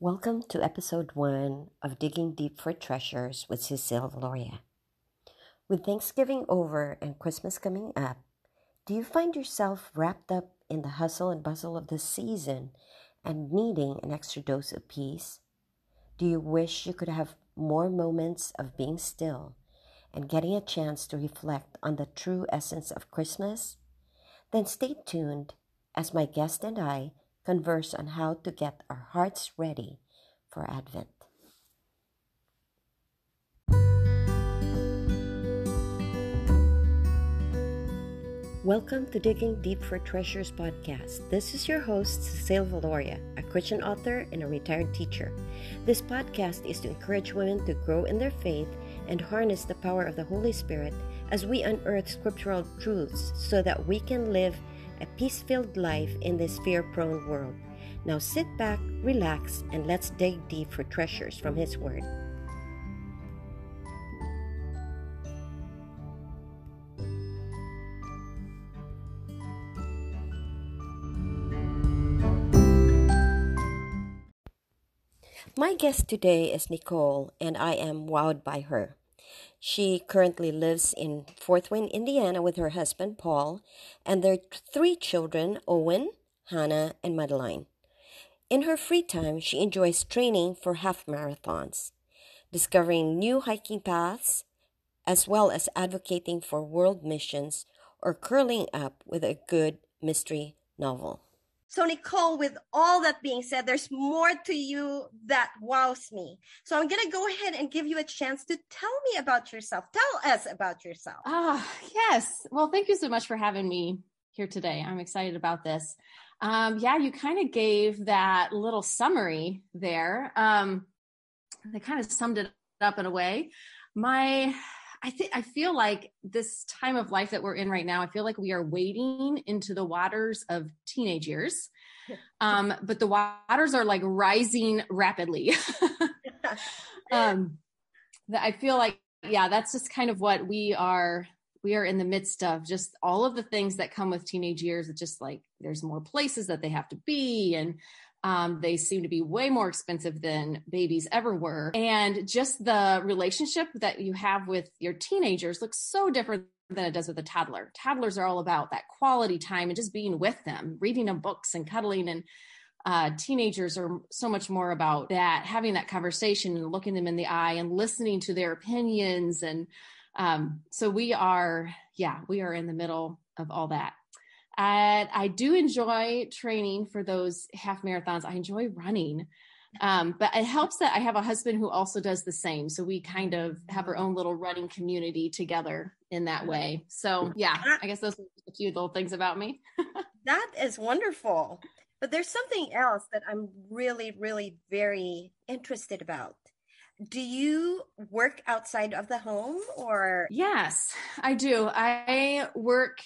Welcome to episode one of Digging Deep for Treasures with Cecille Valoria. With Thanksgiving over and Christmas coming up, do you find yourself wrapped up in the hustle and bustle of the season and needing an extra dose of peace? Do you wish you could have more moments of being still and getting a chance to reflect on the true essence of Christmas? Then stay tuned as my guest and I converse on how to get our hearts ready for Advent. Welcome to Digging Deep for Treasures podcast. This is your host, Cecille Valoria, a Christian author and a retired teacher. This podcast is to encourage women to grow in their faith and harness the power of the Holy Spirit as we unearth scriptural truths so that we can live a peace filled life in this fear prone world. Now sit back, relax, and let's dig deep for treasures from His Word. My guest today is Nichole, and I am wowed by her. She currently lives in Fort Wayne, Indiana, with her husband Paul and their three children Owen, Hannah, and Madeline. In her free time, she enjoys training for half marathons, discovering new hiking paths, as well as advocating for world missions or curling up with a good mystery novel. So, Nichole, with all that being said, there's more to you that wows me. So, I'm going to go ahead and give you a chance to tell me about yourself. Tell us about yourself. Ah, yes. Well, thank you so much for having me here today. I'm excited about this. Um, yeah, you kind of gave that little summary there. Um, they kind of summed it up in a way. My I think I feel like this time of life that we're in right now, I feel like we are wading into the waters of teenage years. Um, but the waters are like rising rapidly. um, I feel like, yeah, that's just kind of what we are. We are in the midst of just all of the things that come with teenage years. It's just like there's more places that they have to be, and um, they seem to be way more expensive than babies ever were. And just the relationship that you have with your teenagers looks so different than it does with a toddler. Toddlers are all about that quality time and just being with them, reading them books and cuddling. And uh, teenagers are so much more about that, having that conversation and looking them in the eye and listening to their opinions. And um, so we are, yeah, we are in the middle of all that. And I do enjoy training for those half marathons. I enjoy running. Um, but it helps that I have a husband who also does the same. So we kind of have our own little running community together in that way. So yeah, I guess those are a few little things about me. that is wonderful. But there's something else that I'm really, really very interested about. Do you work outside of the home or? Yes, I do. I work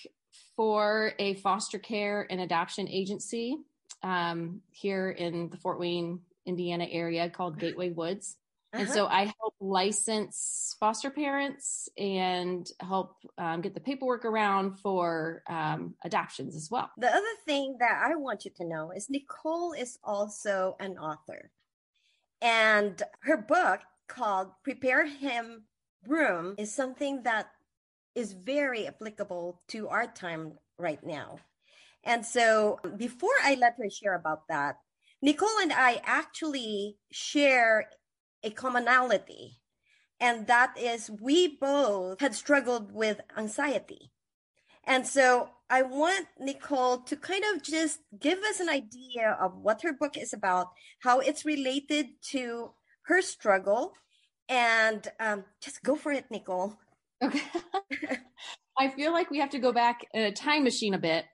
for a foster care and adoption agency um, here in the Fort Wayne, Indiana area called Gateway Woods. Uh-huh. And so I help license foster parents and help um, get the paperwork around for um, adoptions as well. The other thing that I want you to know is Nichole is also an author. And her book called Prepare Him Room is something that is very applicable to our time right now. And so before I let her share about that, Nichole and I actually share a commonality. And that is we both had struggled with anxiety. And so I want Nichole to kind of just give us an idea of what her book is about, how it's related to her struggle, and um, just go for it, Nichole. Okay. I feel like we have to go back in a time machine a bit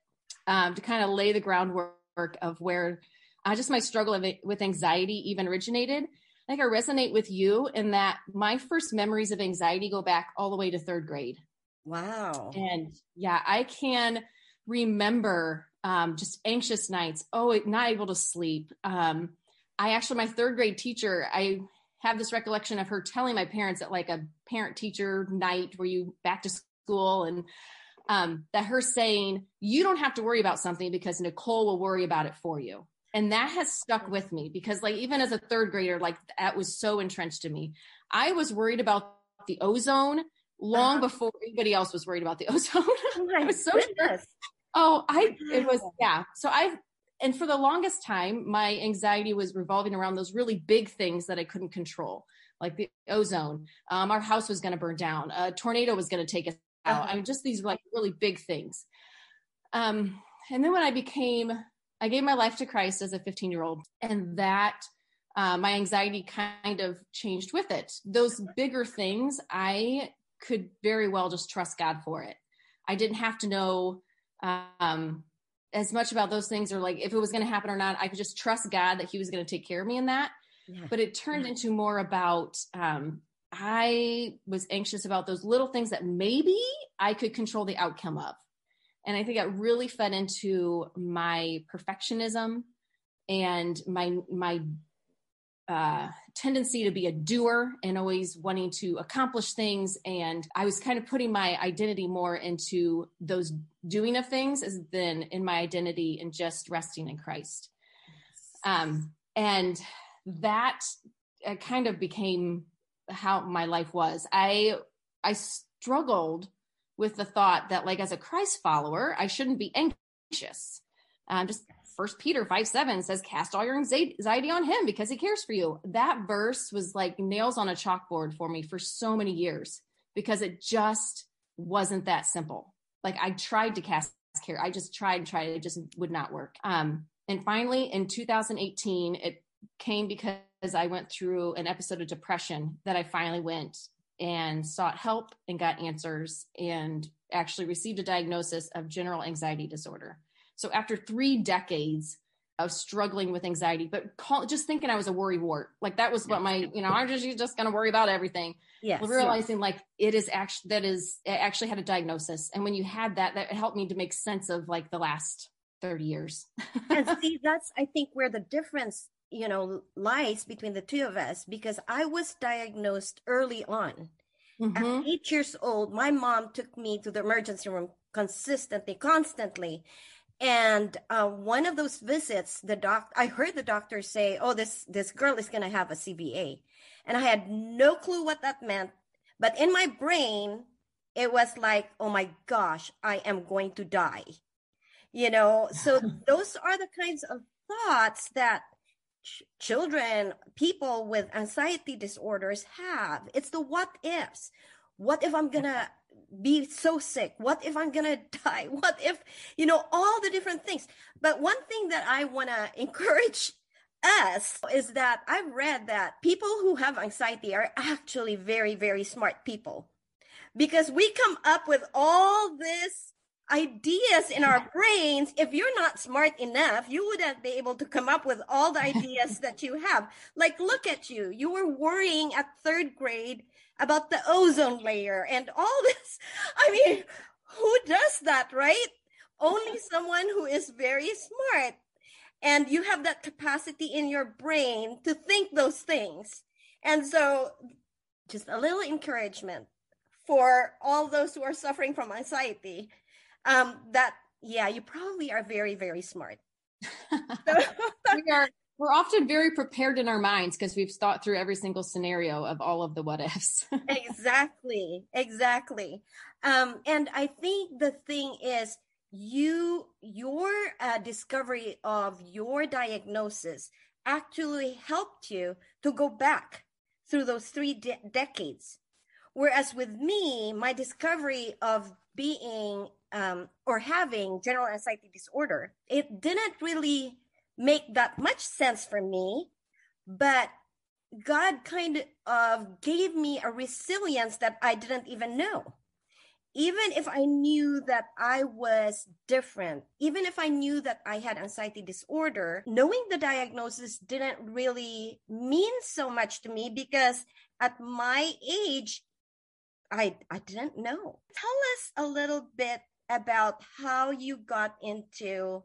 um, to kind of lay the groundwork of where uh, just my struggle with anxiety even originated. I think I resonate with you in that my first memories of anxiety go back all the way to third grade. Wow. And yeah, I can remember um, just anxious nights. Oh, not able to sleep. Um, I actually, my third grade teacher, I have this recollection of her telling my parents at like a parent teacher night where you back to school and um, that her saying, you don't have to worry about something because Nichole will worry about it for you. and that has stuck with me because like even as a third grader like that was so entrenched in me i was worried about the ozone long uh-huh. before anybody else was worried about the ozone oh i was so sure. oh i it was yeah so i and for the longest time my anxiety was revolving around those really big things that i couldn't control like the ozone um, our house was going to burn down a tornado was going to take us out uh-huh. i mean just these like really big things um, and then when i became I gave my life to Christ as a 15 year old, and that uh, my anxiety kind of changed with it. Those bigger things, I could very well just trust God for it. I didn't have to know um, as much about those things or like if it was going to happen or not. I could just trust God that He was going to take care of me in that. Yeah. But it turned yeah. into more about um, I was anxious about those little things that maybe I could control the outcome of. And I think that really fed into my perfectionism and my my uh, tendency to be a doer and always wanting to accomplish things. And I was kind of putting my identity more into those doing of things as than in my identity and just resting in Christ. Um, and that uh, kind of became how my life was. I I struggled with the thought that like as a Christ follower, I shouldn't be anxious. Um, just First Peter five seven says, "Cast all your anxiety on Him because He cares for you." That verse was like nails on a chalkboard for me for so many years because it just wasn't that simple. Like I tried to cast care, I just tried and tried, it just would not work. Um, and finally, in 2018, it came because I went through an episode of depression that I finally went and sought help and got answers and actually received a diagnosis of general anxiety disorder. So after three decades of struggling with anxiety, but call, just thinking I was a worry wart, like that was what my, you know, I'm just just going to worry about everything. Yes, well, realizing yes. like it is actually that is it actually had a diagnosis, and when you had that, that helped me to make sense of like the last 30 years. and see, that's I think where the difference you know lies between the two of us because I was diagnosed early on. Mm-hmm. At eight years old, my mom took me to the emergency room consistently, constantly. And uh, one of those visits, the doc, I heard the doctor say, "Oh, this this girl is going to have a CVA," and I had no clue what that meant. But in my brain, it was like, "Oh my gosh, I am going to die," you know. So those are the kinds of thoughts that ch- children, people with anxiety disorders have. It's the what ifs. What if I'm gonna be so sick? What if I'm gonna die? What if, you know, all the different things. But one thing that I wanna encourage us is that I've read that people who have anxiety are actually very, very smart people because we come up with all this ideas in our brains if you're not smart enough you wouldn't be able to come up with all the ideas that you have. Like look at you. You were worrying at third grade about the ozone layer and all this. I mean who does that right? Only someone who is very smart. And you have that capacity in your brain to think those things. And so just a little encouragement for all those who are suffering from anxiety um, that yeah, you probably are very very smart. we are we're often very prepared in our minds because we've thought through every single scenario of all of the what ifs. exactly, exactly. Um, and I think the thing is, you your uh, discovery of your diagnosis actually helped you to go back through those three de- decades. Whereas with me, my discovery of being um, or having general anxiety disorder, it didn't really make that much sense for me, but God kind of gave me a resilience that I didn't even know. Even if I knew that I was different, even if I knew that I had anxiety disorder, knowing the diagnosis didn't really mean so much to me because at my age, I I didn't know. Tell us a little bit about how you got into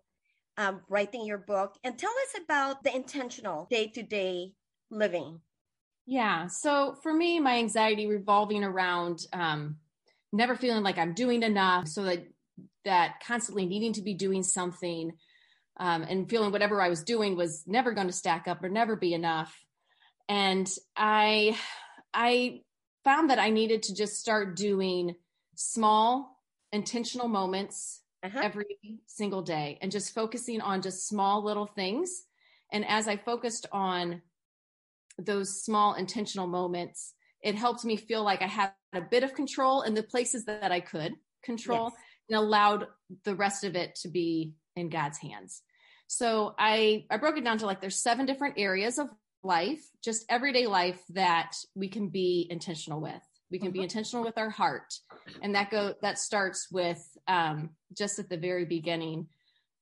um, writing your book and tell us about the intentional day to day living. Yeah. So for me, my anxiety revolving around um, never feeling like I'm doing enough, so that that constantly needing to be doing something. um, and feeling whatever I was doing was never going to stack up or never be enough. And I, I found that I needed to just start doing small intentional moments uh-huh. every single day and just focusing on just small little things. And as I focused on those small intentional moments, it helped me feel like I had a bit of control in the places that I could control yes. and allowed the rest of it to be in God's hands. So I I broke it down to like there's seven different areas of life, just everyday life that we can be intentional with. We can be mm-hmm. intentional with our heart, and that go that starts with um, just at the very beginning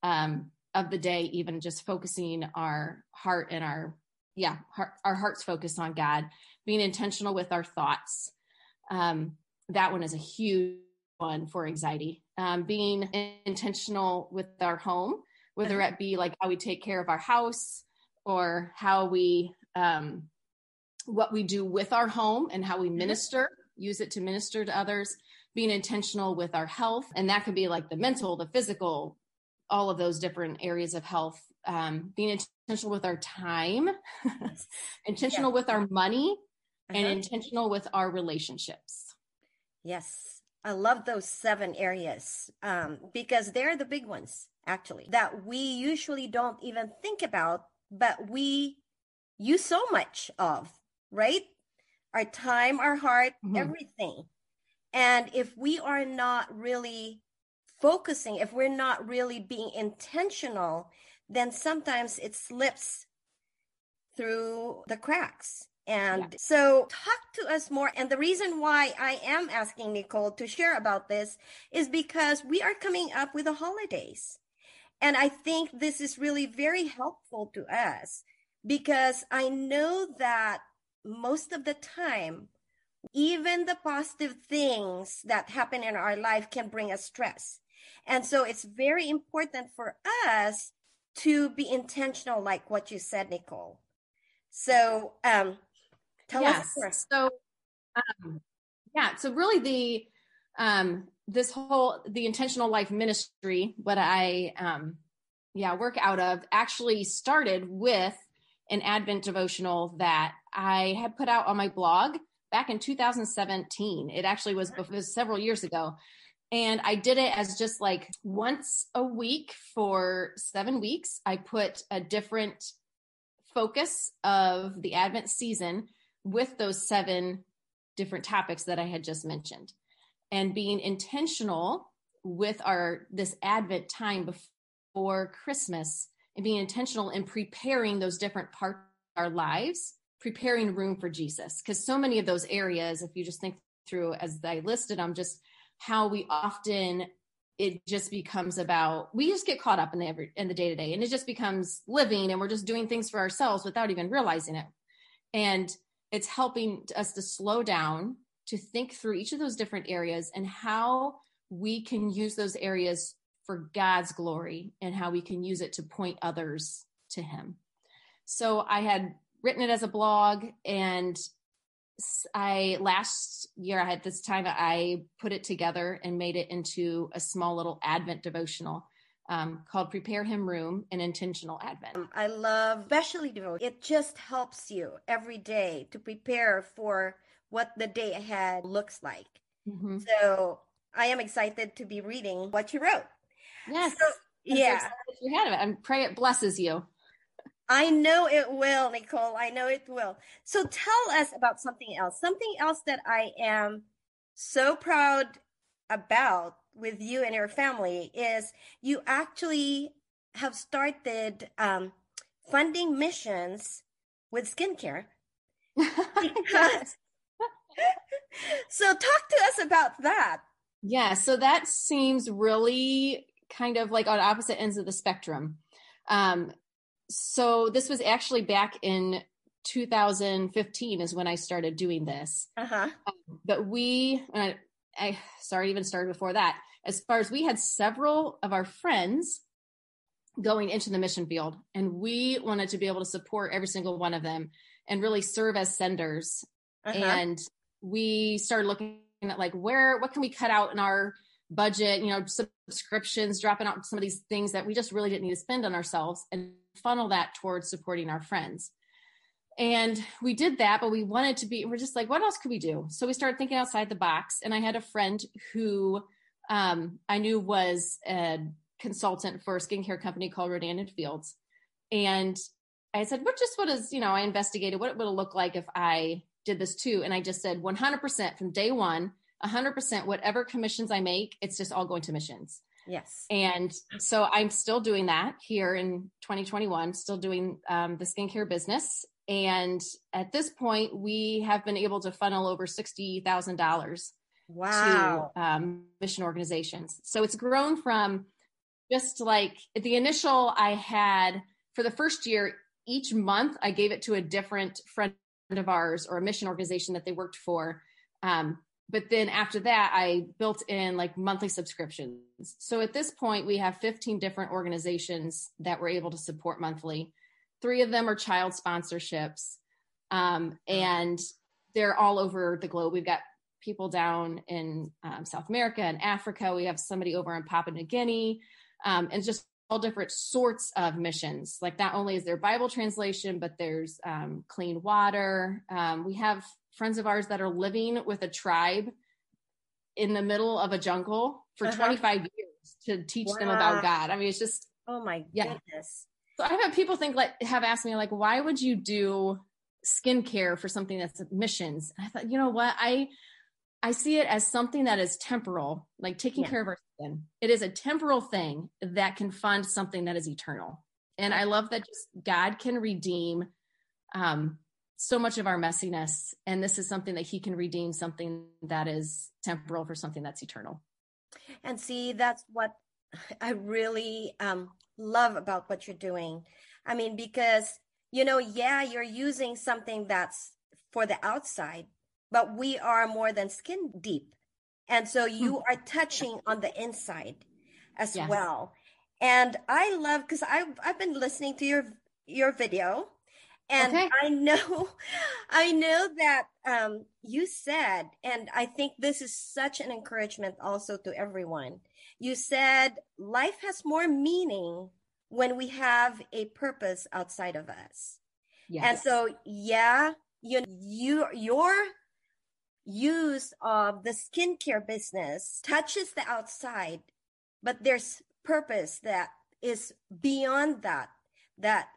um, of the day, even just focusing our heart and our yeah heart, our hearts focused on God, being intentional with our thoughts. Um, that one is a huge one for anxiety. Um, being intentional with our home whether it be like how we take care of our house or how we um, what we do with our home and how we mm-hmm. minister use it to minister to others being intentional with our health and that could be like the mental the physical all of those different areas of health um, being intentional with our time intentional with our money uh-huh. and intentional with our relationships yes i love those seven areas um, because they're the big ones actually, that we usually don't even think about, but we use so much of, right? Our time, our heart, mm-hmm. everything. And if we are not really focusing, if we're not really being intentional, then sometimes it slips through the cracks. And yeah. so, talk to us more. And the reason why I am asking Nichole to share about this is because we are coming up with the holidays. And I think this is really very helpful to us because I know that most of the time, even the positive things that happen in our life can bring us stress. And so it's very important for us to be intentional, like what you said, Nichole. So, um, tell yes. us. So, um, yeah. So, really, the um, this whole the intentional life ministry what i um yeah work out of actually started with an advent devotional that i had put out on my blog back in 2017 it actually was, it was several years ago. And i did it as just like once a week for seven weeks. I put a different focus of the advent season with those seven different topics that i had just mentioned. And being intentional with our this advent time before christmas and being intentional in preparing those different parts of our lives preparing room for jesus because so many of those areas if you just think through as i listed them just how we often it just becomes about we just get caught up in the every in the day to day and it just becomes living and we're just doing things for ourselves without even realizing it and it's helping us to slow down to think through each of those different areas and how we can use those areas for God's glory and how we can use it to point others to Him. So I had written it as a blog and I last year I had this time I put it together and made it into a small little Advent devotional um, called Prepare Him Room an Intentional Advent. Um, I love especially devotion. It just helps you every day to prepare for what the day ahead looks like. Mm-hmm. So I am excited to be reading what you wrote. Yes. So, yeah. You had it and pray it blesses you. I know it will, Nichole. I know it will. So tell us about something else. Something else that I am so proud about with you and your family is you actually have started um, funding missions with skincare because so talk to us about that. Yeah, so that seems really kind of like on opposite ends of the spectrum. Um, so this was actually back in 2015 is when I started doing this. Uh-huh. Um, but we, uh, I sorry, even started before that. As far as we had several of our friends going into the mission field, and we wanted to be able to support every single one of them and really serve as senders uh-huh. and we started looking at like where what can we cut out in our budget, you know, subscriptions, dropping out some of these things that we just really didn't need to spend on ourselves and funnel that towards supporting our friends. And we did that, but we wanted to be, we're just like, what else could we do? So we started thinking outside the box. And I had a friend who um, I knew was a consultant for a skincare company called Rodan and Fields. And I said, what just what is, you know, I investigated what it would look like if I did this too. And I just said 100% from day one, 100% whatever commissions I make, it's just all going to missions. Yes. And so I'm still doing that here in 2021, still doing um, the skincare business. And at this point, we have been able to funnel over $60,000 wow. to um, mission organizations. So it's grown from just like the initial I had for the first year, each month I gave it to a different friend of ours or a mission organization that they worked for. Um, but then after that, I built in like monthly subscriptions. So at this point, we have 15 different organizations that we're able to support monthly. Three of them are child sponsorships, um, and they're all over the globe. We've got people down in um, South America and Africa. We have somebody over in Papua New Guinea, um, and just all different sorts of missions. Like not only is there Bible translation, but there's um, clean water. Um, we have friends of ours that are living with a tribe in the middle of a jungle for uh-huh. 25 years to teach wow. them about God. I mean, it's just oh my yeah. goodness. So I've had people think like have asked me like, why would you do skincare for something that's missions? And I thought, you know what, I I see it as something that is temporal, like taking yeah. care of our skin. It is a temporal thing that can fund something that is eternal. And I love that just God can redeem um, so much of our messiness. And this is something that He can redeem something that is temporal for something that's eternal. And see, that's what I really um, love about what you're doing. I mean, because, you know, yeah, you're using something that's for the outside, but we are more than skin deep. And so you hmm. are touching on the inside as yes. well. And I love because I've I've been listening to your your video and okay. I know I know that um, you said, and I think this is such an encouragement also to everyone. You said life has more meaning when we have a purpose outside of us. Yes. And so yeah, you you your use of the skincare business touches the outside, but there's purpose that is beyond that, that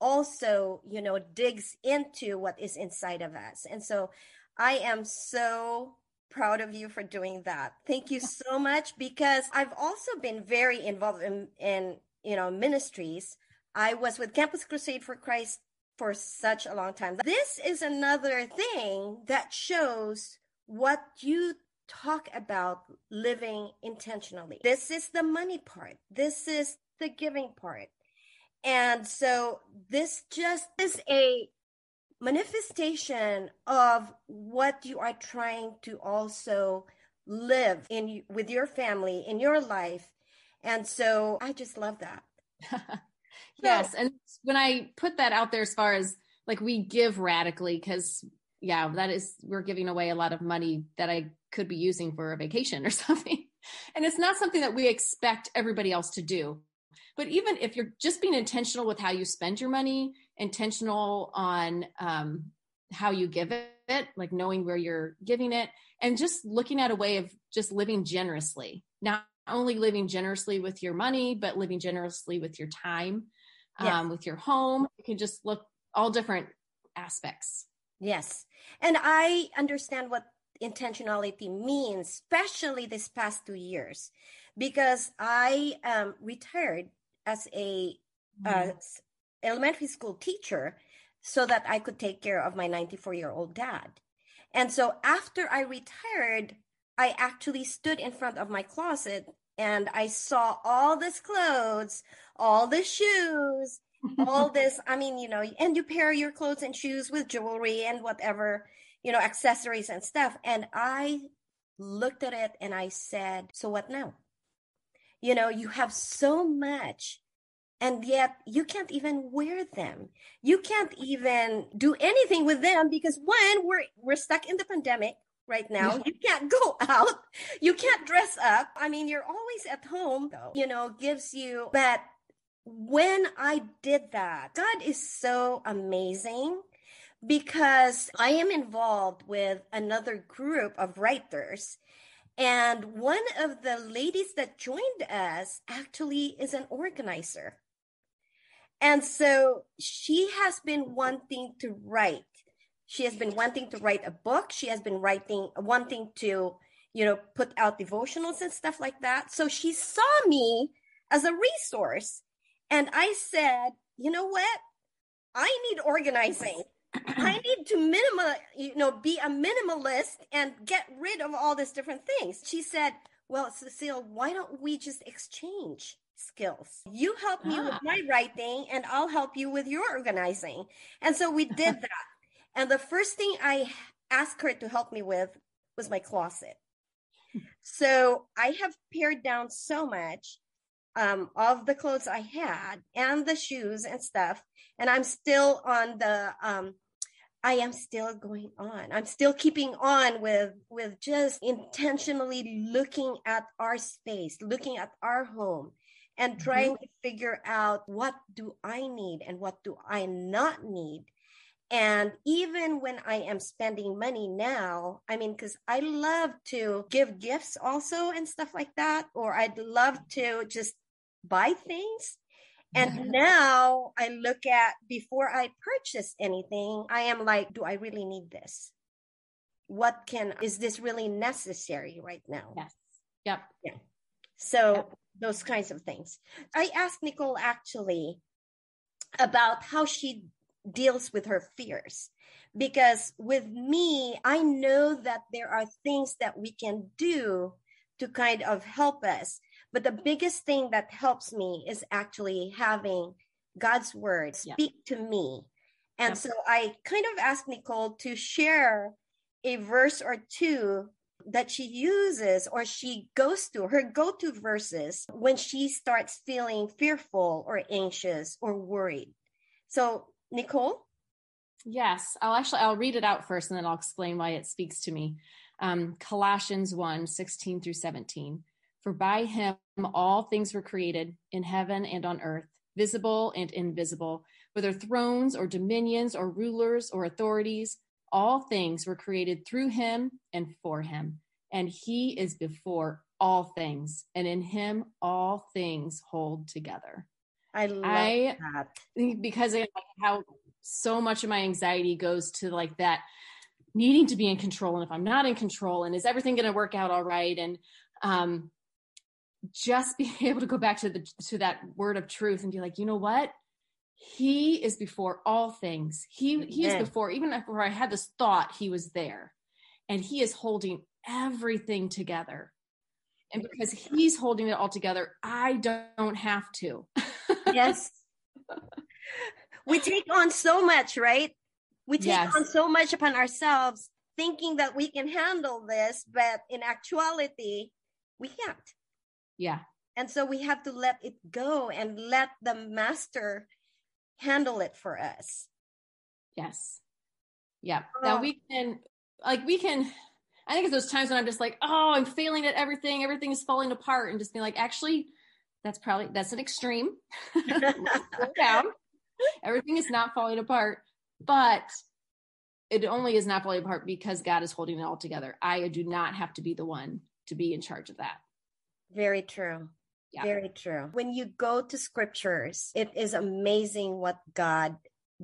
also, you know, digs into what is inside of us. And so I am so proud of you for doing that. Thank you so much because I've also been very involved in, in you know, ministries. I was with Campus Crusade for Christ for such a long time. This is another thing that shows what you talk about living intentionally. This is the money part. This is the giving part. And so this just is a manifestation of what you are trying to also live in with your family in your life. And so I just love that. yes, so, and when I put that out there as far as like we give radically cuz yeah, that is we're giving away a lot of money that I could be using for a vacation or something. And it's not something that we expect everybody else to do. But even if you're just being intentional with how you spend your money, intentional on um, how you give it, like knowing where you're giving it, and just looking at a way of just living generously, not only living generously with your money, but living generously with your time, yes. um, with your home. You can just look all different aspects. Yes. And I understand what intentionality means, especially this past two years, because I um, retired as a uh, mm-hmm. elementary school teacher so that I could take care of my 94 year old dad. And so after I retired, I actually stood in front of my closet and I saw all this clothes, all the shoes, all this i mean you know and you pair your clothes and shoes with jewelry and whatever you know accessories and stuff and i looked at it and i said so what now you know you have so much and yet you can't even wear them you can't even do anything with them because one we're we're stuck in the pandemic right now. You can't go out. You can't dress up. I mean, you're always at home, you know, gives you that. When I did that, God is so amazing because I am involved with another group of writers. And one of the ladies that joined us actually is an organizer. And so she has been wanting to write. She has been wanting to write a book. She has been writing, wanting to, you know, put out devotionals and stuff like that. So she saw me as a resource. And I said, you know what? I need organizing. I need to minimal, you know, be a minimalist and get rid of all these different things. She said, well, Cecille, why don't we just exchange? skills. You help me ah. with my writing and I'll help you with your organizing. And so we did that. and the first thing I asked her to help me with was my closet. So I have pared down so much um, of the clothes I had and the shoes and stuff. And I'm still on the, um, I am still going on. I'm still keeping on with, with just intentionally looking at our space, looking at our home and mm-hmm. trying mm-hmm. to figure out what do I need and what do I not need. And even when I am spending money now, I mean, because I love to give gifts also and stuff like that, or I'd love to just buy things. And now I look at before I purchase anything, I am like, do I really need this? What can, is this really necessary right now? Yes. Yep. Yeah. So yep those kinds of things. I asked Nichole actually about how she deals with her fears because with me, I know that there are things that we can do to kind of help us. But the biggest thing that helps me is actually having God's word speak yeah. to me. And yeah. so I kind of asked Nichole to share a verse or two that she uses or she goes to her go-to verses when she starts feeling fearful or anxious or worried so nichole yes i'll actually i'll read it out first and then i'll explain why it speaks to me um, colossians 1 16 through 17 for by him all things were created in heaven and on earth visible and invisible whether thrones or dominions or rulers or authorities all things were created through him and for him. And he is before all things. And in him, all things hold together. I love I, that. Because of how so much of my anxiety goes to like that needing to be in control. And if I'm not in control, and is everything going to work out all right? And, um, just being able to go back to the to that word of truth and be like you know what he is before all things. He he is before even before I had this thought, he was there. And he is holding everything together. And because he's holding it all together, I don't have to. yes. We take on so much, right? We take yes. on so much upon ourselves thinking that we can handle this, but in actuality, we can't. Yeah. And so we have to let it go and let the master handle it for us. Yes. Yeah. Oh. Now we can, like, we can, I think it's those times when I'm just like, oh, I'm failing at everything. Everything is falling apart. And just be like, actually, that's probably, that's an extreme. down. Everything is not falling apart. But it only is not falling apart because God is holding it all together. I do not have to be the one to be in charge of that. Very true. Yeah. Very true. When you go to scriptures, it is amazing what God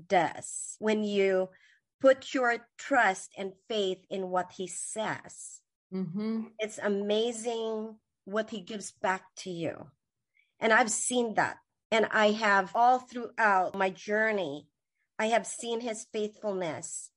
does. When you put your trust and faith in what he says, mm-hmm. it's amazing what he gives back to you. And I've seen that. And I have all throughout my journey, I have seen his faithfulness.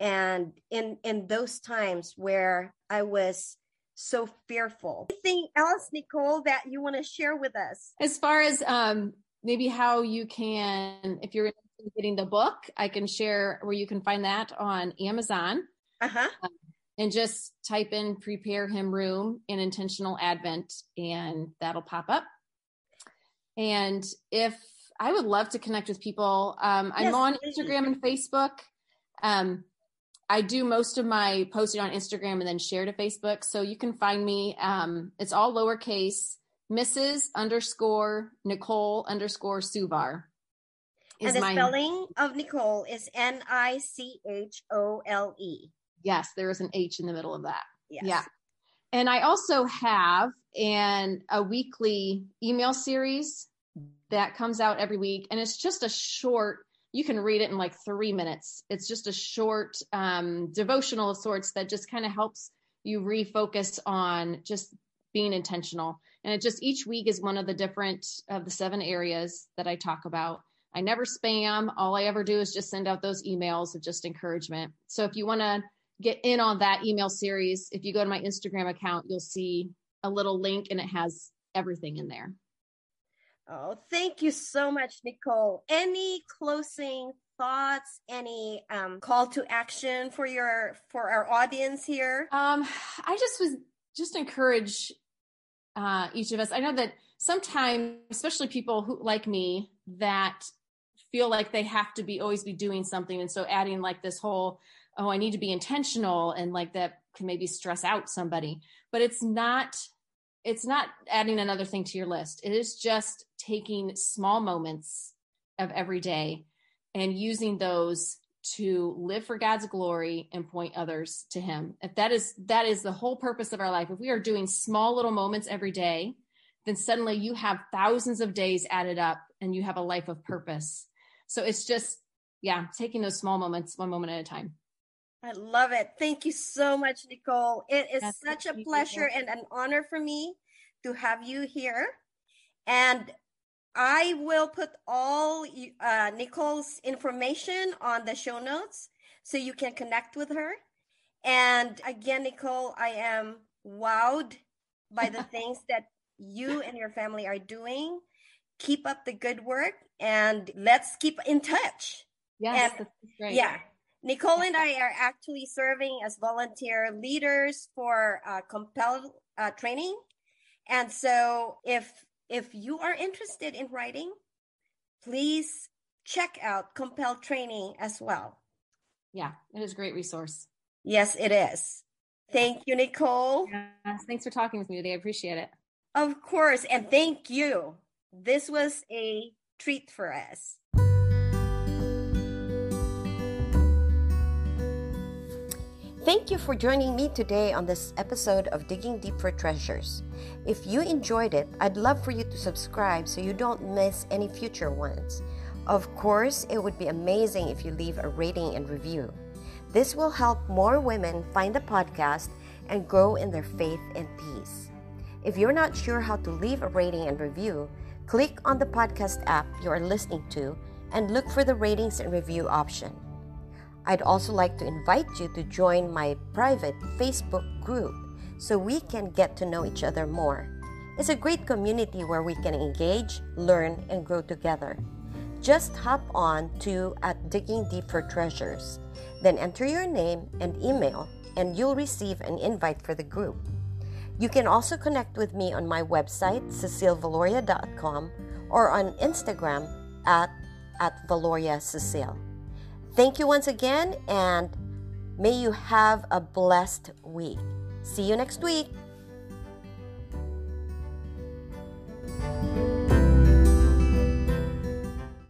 And in, in those times where I was so fearful. Anything else, Nichole, that you want to share with us? As far as um, maybe how you can, if you're interested in getting the book, I can share where you can find that on Amazon. Uh-huh. Um, and just type in prepare him room in intentional advent and that'll pop up. And if I would love to connect with people, um, I'm yes, on Instagram and Facebook. Um, I do most of my posting on Instagram and then share to Facebook. So you can find me. Um, it's all lowercase, Mrs. underscore Nichole underscore Suvar. And the my... spelling of Nichole is N I C H O L E. Yes, there is an H in the middle of that. Yes. Yeah. And I also have an a weekly email series that comes out every week, and it's just a short you can read it in like three minutes. It's just a short um, devotional of sorts that just kind of helps you refocus on just being intentional. And it just each week is one of the different of the seven areas that I talk about. I never spam. All I ever do is just send out those emails of just encouragement. So if you want to get in on that email series, if you go to my Instagram account, you'll see a little link and it has everything in there. Oh, thank you so much, Nichole. Any closing thoughts? Any um, call to action for your for our audience here? Um, I just was just encourage uh, each of us. I know that sometimes, especially people who like me, that feel like they have to be always be doing something, and so adding like this whole oh, I need to be intentional, and like that can maybe stress out somebody. But it's not it's not adding another thing to your list. It is just taking small moments of every day and using those to live for God's glory and point others to him. If that is that is the whole purpose of our life. If we are doing small little moments every day, then suddenly you have thousands of days added up and you have a life of purpose. So it's just yeah, taking those small moments one moment at a time. I love it. Thank you so much, Nichole. It is That's such a pleasure and an honor for me to have you here. And I will put all uh, Nichole's information on the show notes so you can connect with her. And again, Nichole, I am wowed by the things that you and your family are doing. Keep up the good work and let's keep in touch. Yes, and. Yeah. Nichole and I are actually serving as volunteer leaders for uh, Compel uh, training. And so if if you are interested in writing, please check out Compel training as well. Yeah, it is a great resource. Yes, it is. Thank you, Nichole. Yes, thanks for talking with me today. I appreciate it. Of course, and thank you. This was a treat for us. Thank you for joining me today on this episode of Digging Deep for Treasures. If you enjoyed it, I'd love for you to subscribe so you don't miss any future ones. Of course, it would be amazing if you leave a rating and review. This will help more women find the podcast and grow in their faith and peace. If you're not sure how to leave a rating and review, click on the podcast app you are listening to and look for the ratings and review option. I'd also like to invite you to join my private Facebook group so we can get to know each other more. It's a great community where we can engage, learn, and grow together. Just hop on to at Digging Deep for Treasures, then enter your name and email, and you'll receive an invite for the group. You can also connect with me on my website, cecillevaloria.com, or on Instagram at, at Valoria Cecille. Thank you once again, and may you have a blessed week. See you next week.